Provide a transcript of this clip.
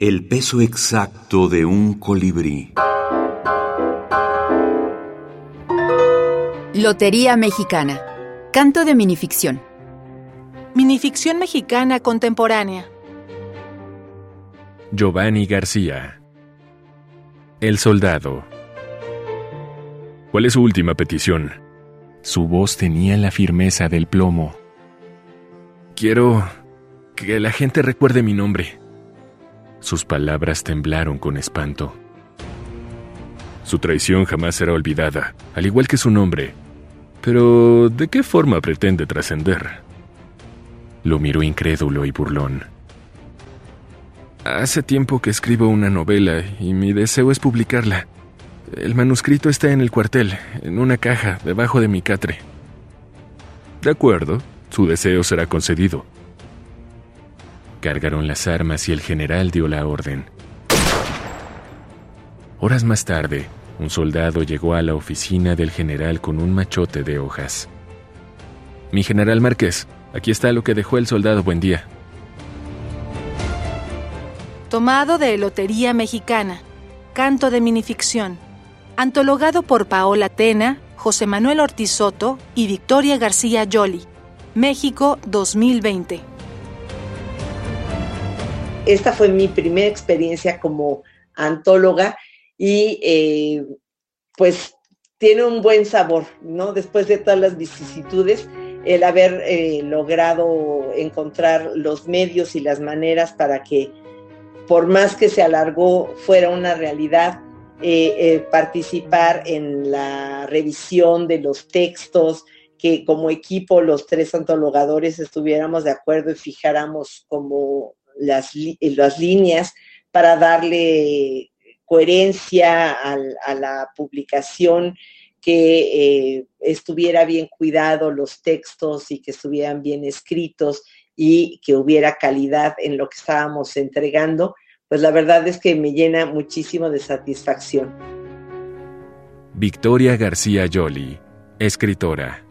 El peso exacto de un colibrí. Lotería Mexicana. Canto de minificción. Minificción mexicana contemporánea. Giovanni García. El soldado. ¿Cuál es su última petición? Su voz tenía la firmeza del plomo. Quiero que la gente recuerde mi nombre. Sus palabras temblaron con espanto. Su traición jamás será olvidada, al igual que su nombre. Pero, ¿de qué forma pretende trascender? Lo miró incrédulo y burlón. Hace tiempo que escribo una novela y mi deseo es publicarla. El manuscrito está en el cuartel, en una caja, debajo de mi catre. De acuerdo, su deseo será concedido. Cargaron las armas y el general dio la orden. Horas más tarde, un soldado llegó a la oficina del general con un machote de hojas. Mi general Márquez, aquí está lo que dejó el soldado Buendía. Tomado de Lotería Mexicana. Canto de minificción. Antologado por Paola Tena, José Manuel Ortiz Soto y Victoria García Yoli. México 2020. Esta fue mi primera experiencia como antóloga y eh, pues tiene un buen sabor, ¿no? Después de todas las vicisitudes, el haber eh, logrado encontrar los medios y las maneras para que, por más que se alargó, fuera una realidad, eh, participar en la revisión de los textos, que como equipo los tres antologadores estuviéramos de acuerdo y fijáramos como las, las líneas para darle coherencia a la publicación, que eh, estuviera bien cuidado los textos y que estuvieran bien escritos y que hubiera calidad en lo que estábamos entregando, pues la verdad es que me llena muchísimo de satisfacción. Victoria García Yoli, escritora.